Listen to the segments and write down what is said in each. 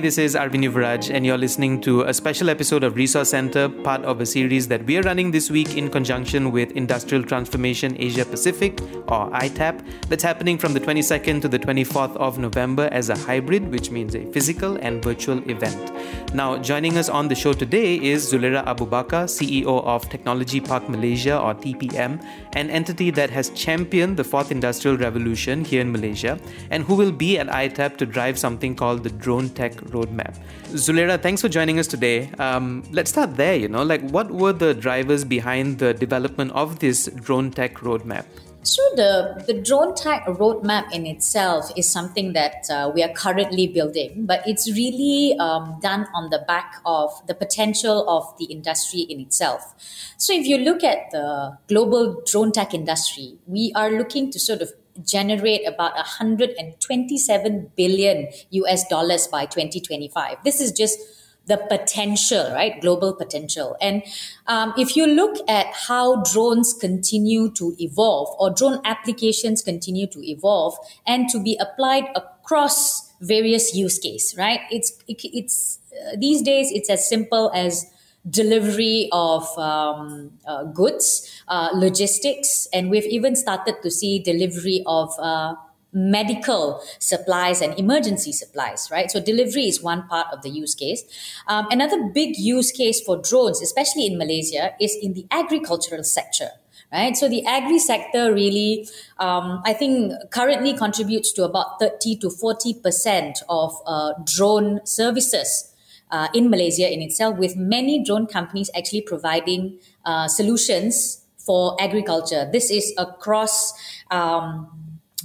This is Arvin Yuvaraj, and you're listening to a special episode of Resource Center, part of a series that we are running this week in conjunction with Industrial Transformation Asia Pacific, or ITAP, that's happening from the 22nd to the 24th of November as a hybrid, which means a physical and virtual event. Now, joining us on the show today is Dzuleira Abu Bakar, CEO of Technology Park Malaysia, or TPM, an entity that has championed the fourth industrial revolution here in Malaysia, and who will be at ITAP to drive something called the Drone Tech roadmap. Dzuleira, thanks for joining us today. Um, let's start there. You know, like what were the drivers behind the development of this drone tech roadmap? So the the drone tech roadmap in itself is something that uh, we are currently building, but it's really um, done on the back of the potential of the industry in itself. So if you look at the global drone tech industry, we are looking to sort of generate about 127 billion US dollars by 2025. This is just the potential, right? Global potential. And um, if you look at how drones continue to evolve or drone applications continue to evolve and to be applied across various use case, right? It's, it, it's, uh, these days, it's as simple as delivery of um, uh, goods, uh, logistics, and we've even started to see delivery of uh, medical supplies and emergency supplies, right? So delivery is one part of the use case. Um, another big use case for drones, especially in Malaysia, is in the agricultural sector. Right, so the agri sector really, um, I think, currently contributes to about thirty to forty percent of uh, drone services uh, in Malaysia in itself, with many drone companies actually providing uh, solutions for agriculture. This is across um,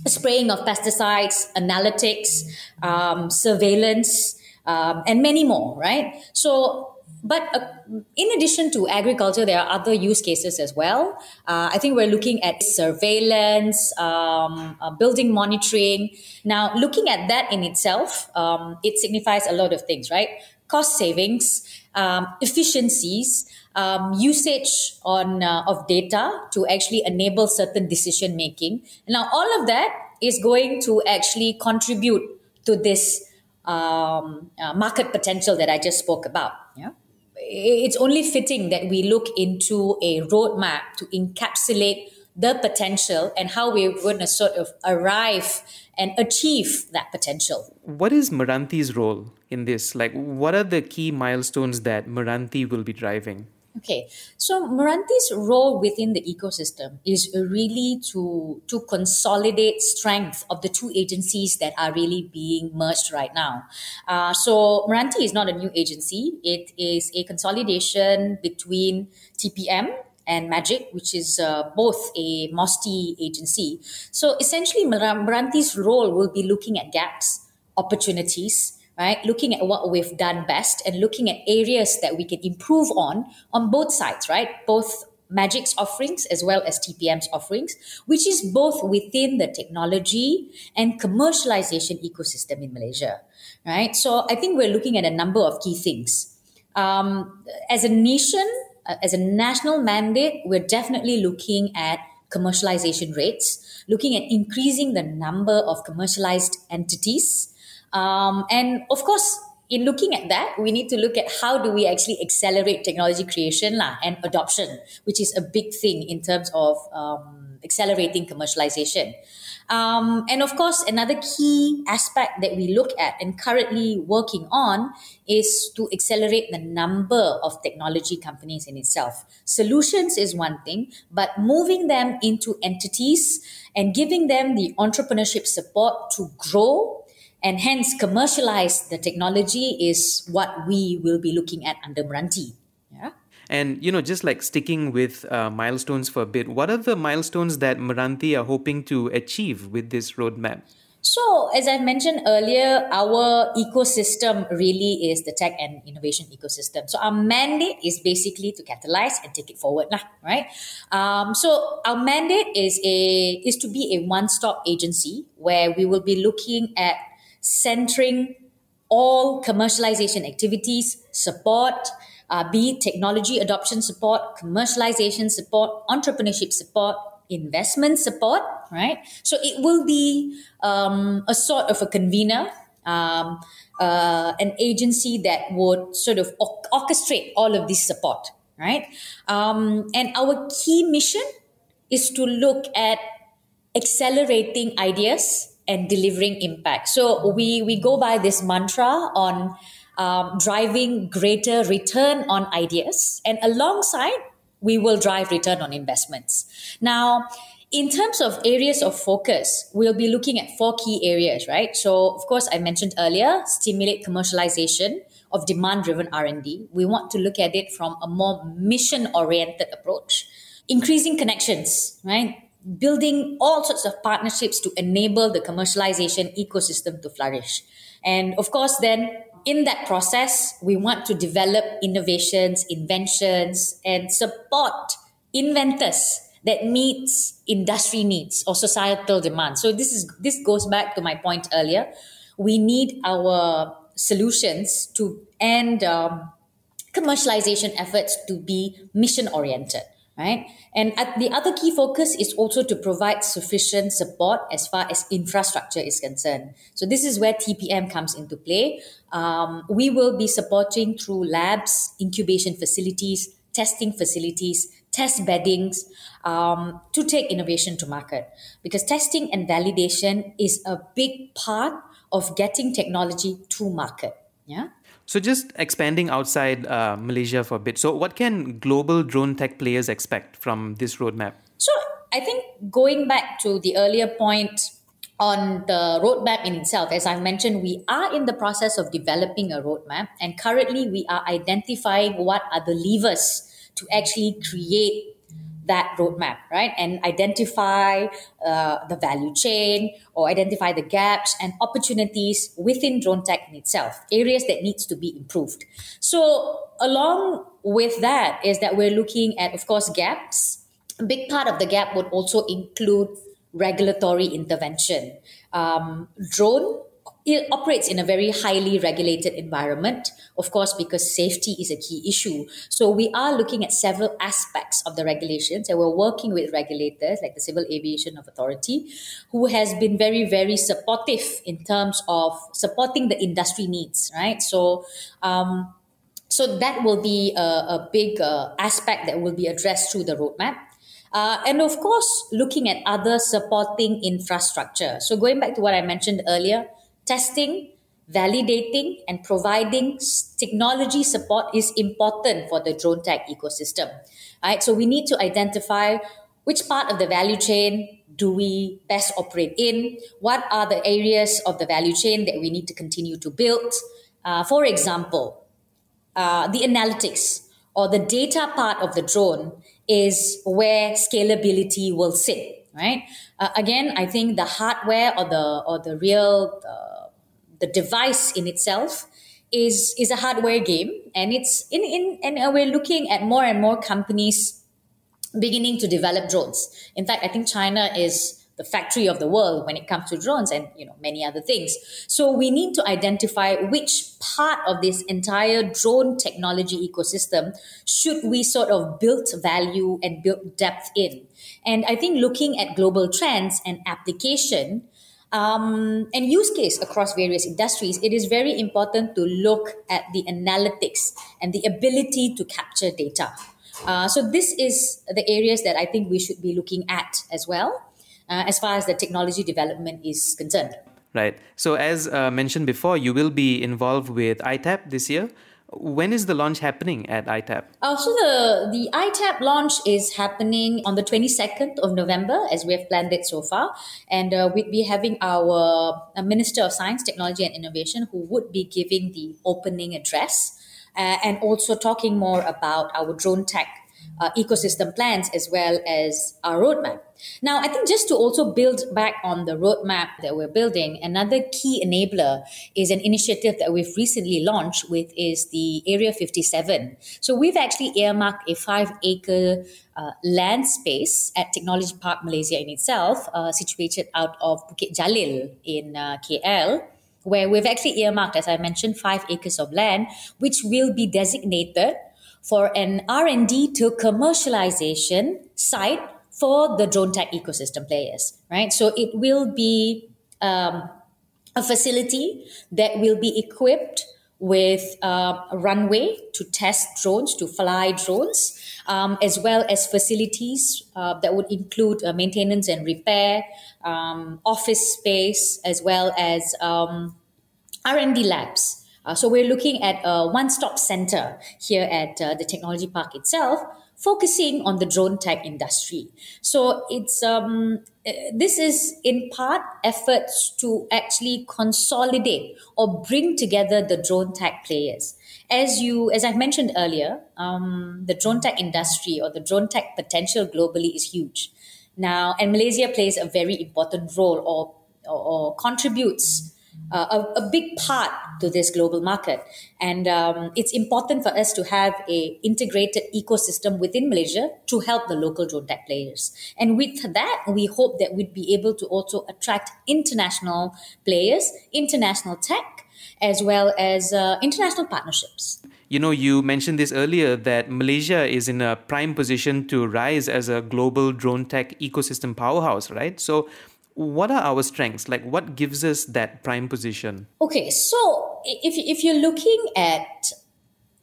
spraying of pesticides, analytics, um, surveillance, um, and many more, right? So but uh, in addition to agriculture, there are other use cases as well. Uh, I think we're looking at surveillance, um, uh, building monitoring. Now, looking at that in itself, um, it signifies a lot of things, right? Cost savings, um, efficiencies, um, usage on uh, of data to actually enable certain decision making. Now, all of that is going to actually contribute to this um, uh, market potential that I just spoke about. Yeah, it's only fitting that we look into a roadmap to encapsulate the potential and how we're going to sort of arrive and achieve that potential. What is MRANTI's role in this? Like, what are the key milestones that MRANTI will be driving? Okay, so MRANTI's role within the ecosystem is really to to consolidate strength of the two agencies that are really being merged right now. Uh, so MRANTI is not a new agency; it is a consolidation between TPM and Magic, which is uh, both a MOSTI agency. So essentially, MRANTI's role will be looking at gaps, opportunities, right? Looking at what we've done best and looking at areas that we can improve on on both sides, right? Both Magic's offerings as well as TPM's offerings, which is both within the technology and commercialization ecosystem in Malaysia, right? So I think we're looking at a number of key things. Um, as a nation, uh, as a national mandate, we're definitely looking at commercialization rates, looking at increasing the number of commercialized entities. Um, and of course, in looking at that, we need to look at how do we actually accelerate technology creation lah, and adoption, which is a big thing in terms of um, accelerating commercialization. Um, and of course, another key aspect that we look at and currently working on is to accelerate the number of technology companies in itself. Solutions is one thing, but moving them into entities and giving them the entrepreneurship support to grow and hence commercialize the technology is what we will be looking at under MRANTI. And you know, just like sticking with uh, milestones for a bit, what are the milestones that MRANTI are hoping to achieve with this roadmap? So, as I mentioned earlier, our ecosystem really is the tech and innovation ecosystem. So, our mandate is basically to catalyze and take it forward, lah, right? Um, so, our mandate is a is to be a one stop agency where we will be looking at centering all commercialization activities, support, uh, be it technology adoption support, commercialization support, entrepreneurship support, investment support, right? So it will be um, a sort of a convener, um, uh, an agency that would sort of orchestrate all of this support, right? Um, and our key mission is to look at accelerating ideas and delivering impact. So we we go by this mantra on um, driving greater return on ideas, and alongside we will drive return on investments. Now, in terms of areas of focus, we'll be looking at four key areas, right? So, of course, I mentioned earlier, stimulate commercialization of demand-driven R&D. We want to look at it from a more mission-oriented approach. Increasing connections, right? Building all sorts of partnerships to enable the commercialization ecosystem to flourish. And of course, then in that process, we want to develop innovations, inventions, and support inventors that meets industry needs or societal demand. So this is this goes back to my point earlier. We need our solutions to end um, commercialization efforts to be mission oriented right? And the other key focus is also to provide sufficient support as far as infrastructure is concerned. So this is where TPM comes into play. Um, we will be supporting through labs, incubation facilities, testing facilities, test beddings um, to take innovation to market. Because testing and validation is a big part of getting technology to market. Yeah. So, just expanding outside uh, Malaysia for a bit. So, what can global drone tech players expect from this roadmap? So, I think going back to the earlier point on the roadmap in itself, as I mentioned, we are in the process of developing a roadmap, and currently we are identifying what are the levers to actually create that roadmap, right? And identify uh, the value chain or identify the gaps and opportunities within drone tech in itself, areas that needs to be improved. So along with that is that we're looking at, of course, gaps. A big part of the gap would also include regulatory intervention. Um, drone it operates in a very highly regulated environment, of course, because safety is a key issue. So we are looking at several aspects of the regulations and we're working with regulators like the Civil Aviation Authority, who has been very, very supportive in terms of supporting the industry needs, right? So, um, so that will be a, a big uh, aspect that will be addressed through the roadmap. Uh, and of course, looking at other supporting infrastructure. So going back to what I mentioned earlier, testing, validating, and providing technology support is important for the drone tech ecosystem. Right? So we need to identify which part of the value chain do we best operate in? What are the areas of the value chain that we need to continue to build? Uh, for example, uh, the analytics or the data part of the drone is where scalability will sit right uh, again i think the hardware or the or the real uh, the device in itself is is a hardware game. And it's in in and uh, we're looking at more and more companies beginning to develop drones. In fact i think china is the factory of the world when it comes to drones and you know many other things. So we need to identify which part of this entire drone technology ecosystem should we sort of build value and build depth in. And i think looking at global trends and application um, and use case across various industries, it is very important to look at the analytics and the ability to capture data. Uh, so this is the areas that I think we should be looking at as well, uh, as far as the technology development is concerned. Right. So as uh, mentioned before, you will be involved with ITAP this year. When is the launch happening at ITAP? Uh, so the, the ITAP launch is happening on the 22nd of November, as we have planned it so far. And uh, we'd be having our uh, Minister of Science, Technology and Innovation who would be giving the opening address uh, and also talking more about our drone tech uh, ecosystem plans as well as our roadmap. Now, I think just to also build back on the roadmap that we're building, another key enabler is an initiative that we've recently launched with is the Area 57. So we've actually earmarked a five acre uh, land space at Technology Park Malaysia in itself, uh, situated out of Bukit Jalil in uh, KL where we've actually earmarked, as I mentioned, five acres of land, which will be designated for an R&D to commercialization site for the drone tech ecosystem players, right? So it will be um, a facility that will be equipped with uh, a runway to test drones, to fly drones, um, as well as facilities uh, that would include uh, maintenance and repair, um, office space, as well as um, R&D labs. Uh, so we're looking at a one-stop center here at uh, the technology park itself, focusing on the drone tech industry. So it's um, uh, this is in part efforts to actually consolidate or bring together the drone tech players. As you, as I mentioned earlier, um, the drone tech industry or the drone tech potential globally is huge. Now, and Malaysia plays a very important role or, or, or contributes uh, a, a, big part to this global market. And um, it's important for us to have a integrated ecosystem within Malaysia to help the local drone tech players. And with that, we hope that we'd be able to also attract international players, international tech, as well as uh, international partnerships. You know, you mentioned this earlier that Malaysia is in a prime position to rise as a global drone tech ecosystem powerhouse, right? So, what are our strengths? Like, what gives us that prime position? Okay, so if, if you're looking at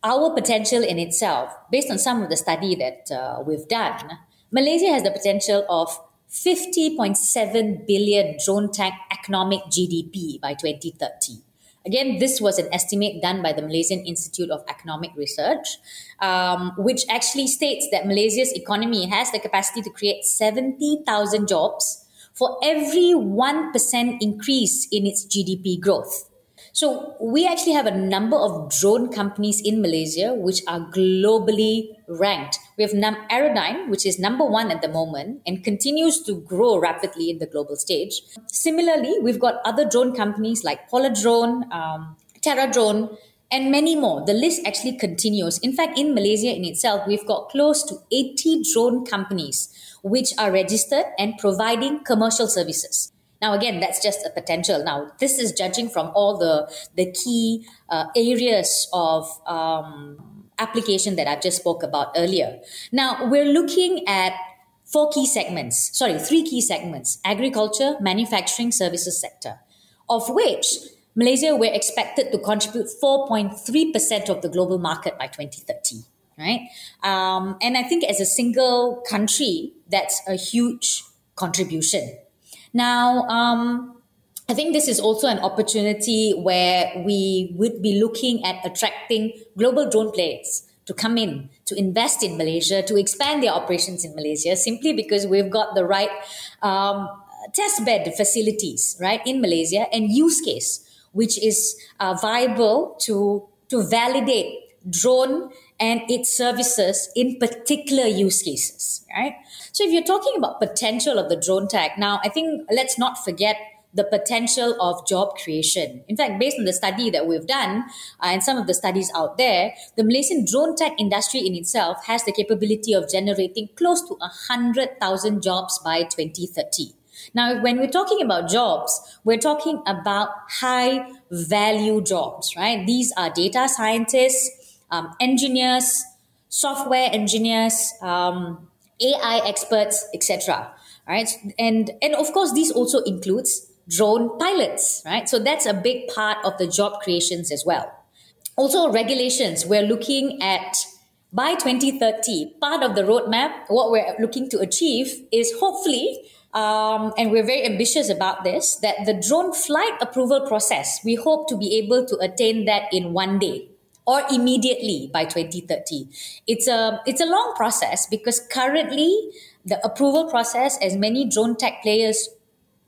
our potential in itself, based on some of the study that uh, we've done, Malaysia has the potential of 50.7 billion drone tech economic GDP by 2030. Again, this was an estimate done by the Malaysian Institute of Economic Research, um, which actually states that Malaysia's economy has the capacity to create 70,000 jobs for every 1% increase in its GDP growth. So we actually have a number of drone companies in Malaysia which are globally ranked. We have Num- Aerodyne, which is number one at the moment and continues to grow rapidly in the global stage. Similarly, we've got other drone companies like Poladrone, um, Terra Drone, and many more. The list actually continues. In fact, in Malaysia in itself, we've got close to 80 drone companies which are registered and providing commercial services. Now, again, that's just a potential. Now, this is judging from all the, the key uh, areas of um, application that I've just spoke about earlier. Now, we're looking at four key segments, sorry, three key segments, agriculture, manufacturing, services sector, of which Malaysia, we're expected to contribute 4.3% of the global market by 2030 right? Um, and I think as a single country, that's a huge contribution. Now, um, I think this is also an opportunity where we would be looking at attracting global drone players to come in, to invest in Malaysia, to expand their operations in Malaysia, simply because we've got the right um, test bed facilities, right, in Malaysia and use case, which is uh, viable to to validate drone and its services in particular use cases, right? So if you're talking about potential of the drone tech, now I think let's not forget the potential of job creation. In fact, based on the study that we've done uh, and some of the studies out there, the Malaysian drone tech industry in itself has the capability of generating close to 100,000 jobs by 2030. Now, when we're talking about jobs, we're talking about high value jobs, right? These are data scientists, um, engineers, software engineers, um, AI experts, etc. Right, and and of course, this also includes drone pilots. Right, so that's a big part of the job creations as well. Also, regulations. We're looking at by 2030, part of the roadmap, what we're looking to achieve is hopefully um, and we're very ambitious about this, that the drone flight approval process, we hope to be able to attain that in one day or immediately by 2030. It's a it's a long process because currently the approval process, as many drone tech players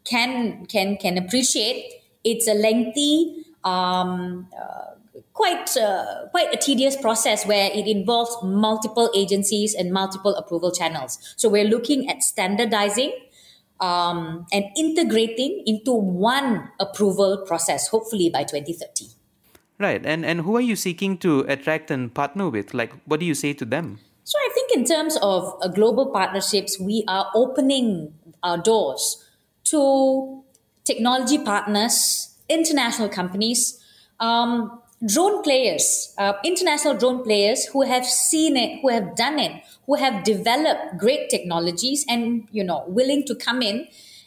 can can can appreciate, it's a lengthy, um, uh, quite uh, quite a tedious process where it involves multiple agencies and multiple approval channels. So we're looking at standardizing. Um, and integrating into one approval process, hopefully by 2030. Right. And and who are you seeking to attract and partner with? Like what do you say to them? So I think in terms of uh, global partnerships, we are opening our doors to technology partners international companies, um, drone players, uh, international drone players who have seen it, who have done it, who have developed great technologies, and you know, willing to come in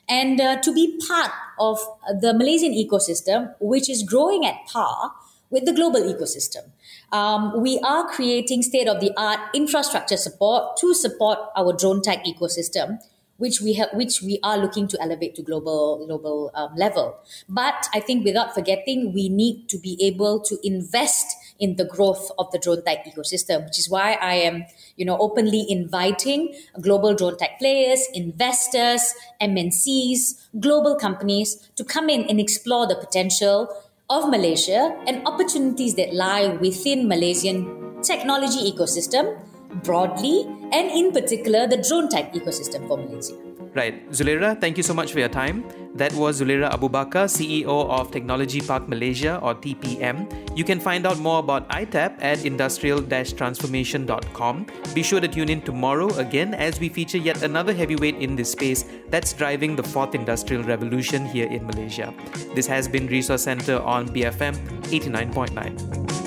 and uh, to be part of the Malaysian ecosystem, which is growing at par with the global ecosystem. Um, we are creating state of the art infrastructure support to support our drone tech ecosystem which we have, which we are looking to elevate to global global um, level. But I think without forgetting, we need to be able to invest in the growth of the drone tech ecosystem, which is why I am, you know, openly inviting global drone tech players, investors, MNCs, global companies to come in and explore the potential of Malaysia and opportunities that lie within Malaysian technology ecosystem broadly and in particular the drone tech ecosystem for Malaysia. Right. Dzuleira, thank you so much for your time. That was Dzuleira Abu Bakar, CEO of Technology Park Malaysia or TPM. You can find out more about ITAP at industrial-transformation.com. Be sure to tune in tomorrow again as we feature yet another heavyweight in this space that's driving the fourth industrial revolution here in Malaysia. This has been Resource Center on BFM 89.9.